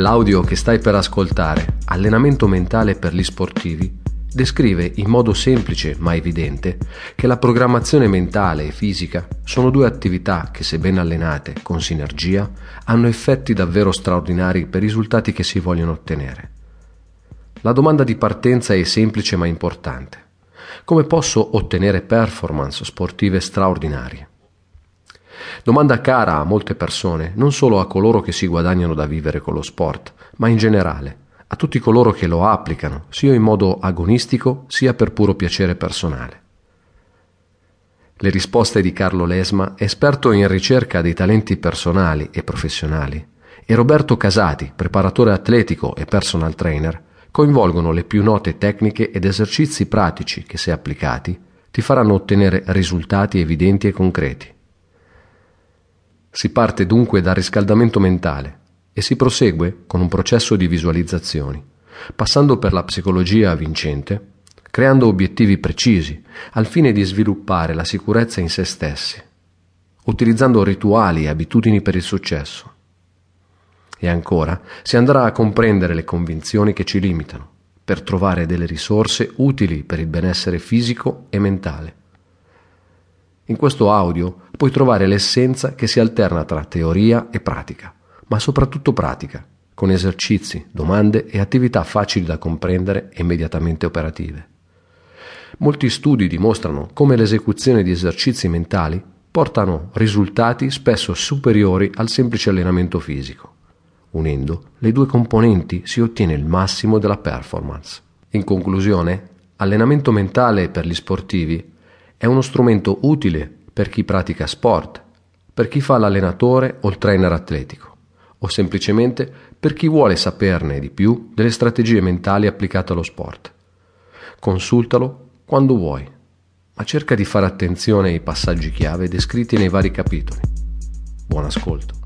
L'audio che stai per ascoltare, Allenamento mentale per gli sportivi, descrive in modo semplice ma evidente che la programmazione mentale e fisica sono due attività che, se ben allenate con sinergia, hanno effetti davvero straordinari per i risultati che si vogliono ottenere. La domanda di partenza è semplice ma importante. Come posso ottenere performance sportive straordinarie? Domanda cara a molte persone, non solo a coloro che si guadagnano da vivere con lo sport, ma in generale, a tutti coloro che lo applicano, sia in modo agonistico sia per puro piacere personale. Le risposte di Carlo Lesma, esperto in ricerca dei talenti personali e professionali, e Roberto Casati, preparatore atletico e personal trainer, coinvolgono le più note tecniche ed esercizi pratici che, se applicati, ti faranno ottenere risultati evidenti e concreti. Si parte dunque dal riscaldamento mentale e si prosegue con un processo di visualizzazioni, passando per la psicologia vincente, creando obiettivi precisi al fine di sviluppare la sicurezza in se stessi, utilizzando rituali e abitudini per il successo. E ancora si andrà a comprendere le convinzioni che ci limitano, per trovare delle risorse utili per il benessere fisico e mentale. In questo audio puoi trovare l'essenza che si alterna tra teoria e pratica, ma soprattutto pratica, con esercizi, domande e attività facili da comprendere e immediatamente operative. Molti studi dimostrano come l'esecuzione di esercizi mentali portano risultati spesso superiori al semplice allenamento fisico. Unendo le due componenti si ottiene il massimo della performance. In conclusione, allenamento mentale per gli sportivi è uno strumento utile per chi pratica sport, per chi fa l'allenatore o il trainer atletico, o semplicemente per chi vuole saperne di più delle strategie mentali applicate allo sport. Consultalo quando vuoi, ma cerca di fare attenzione ai passaggi chiave descritti nei vari capitoli. Buon ascolto.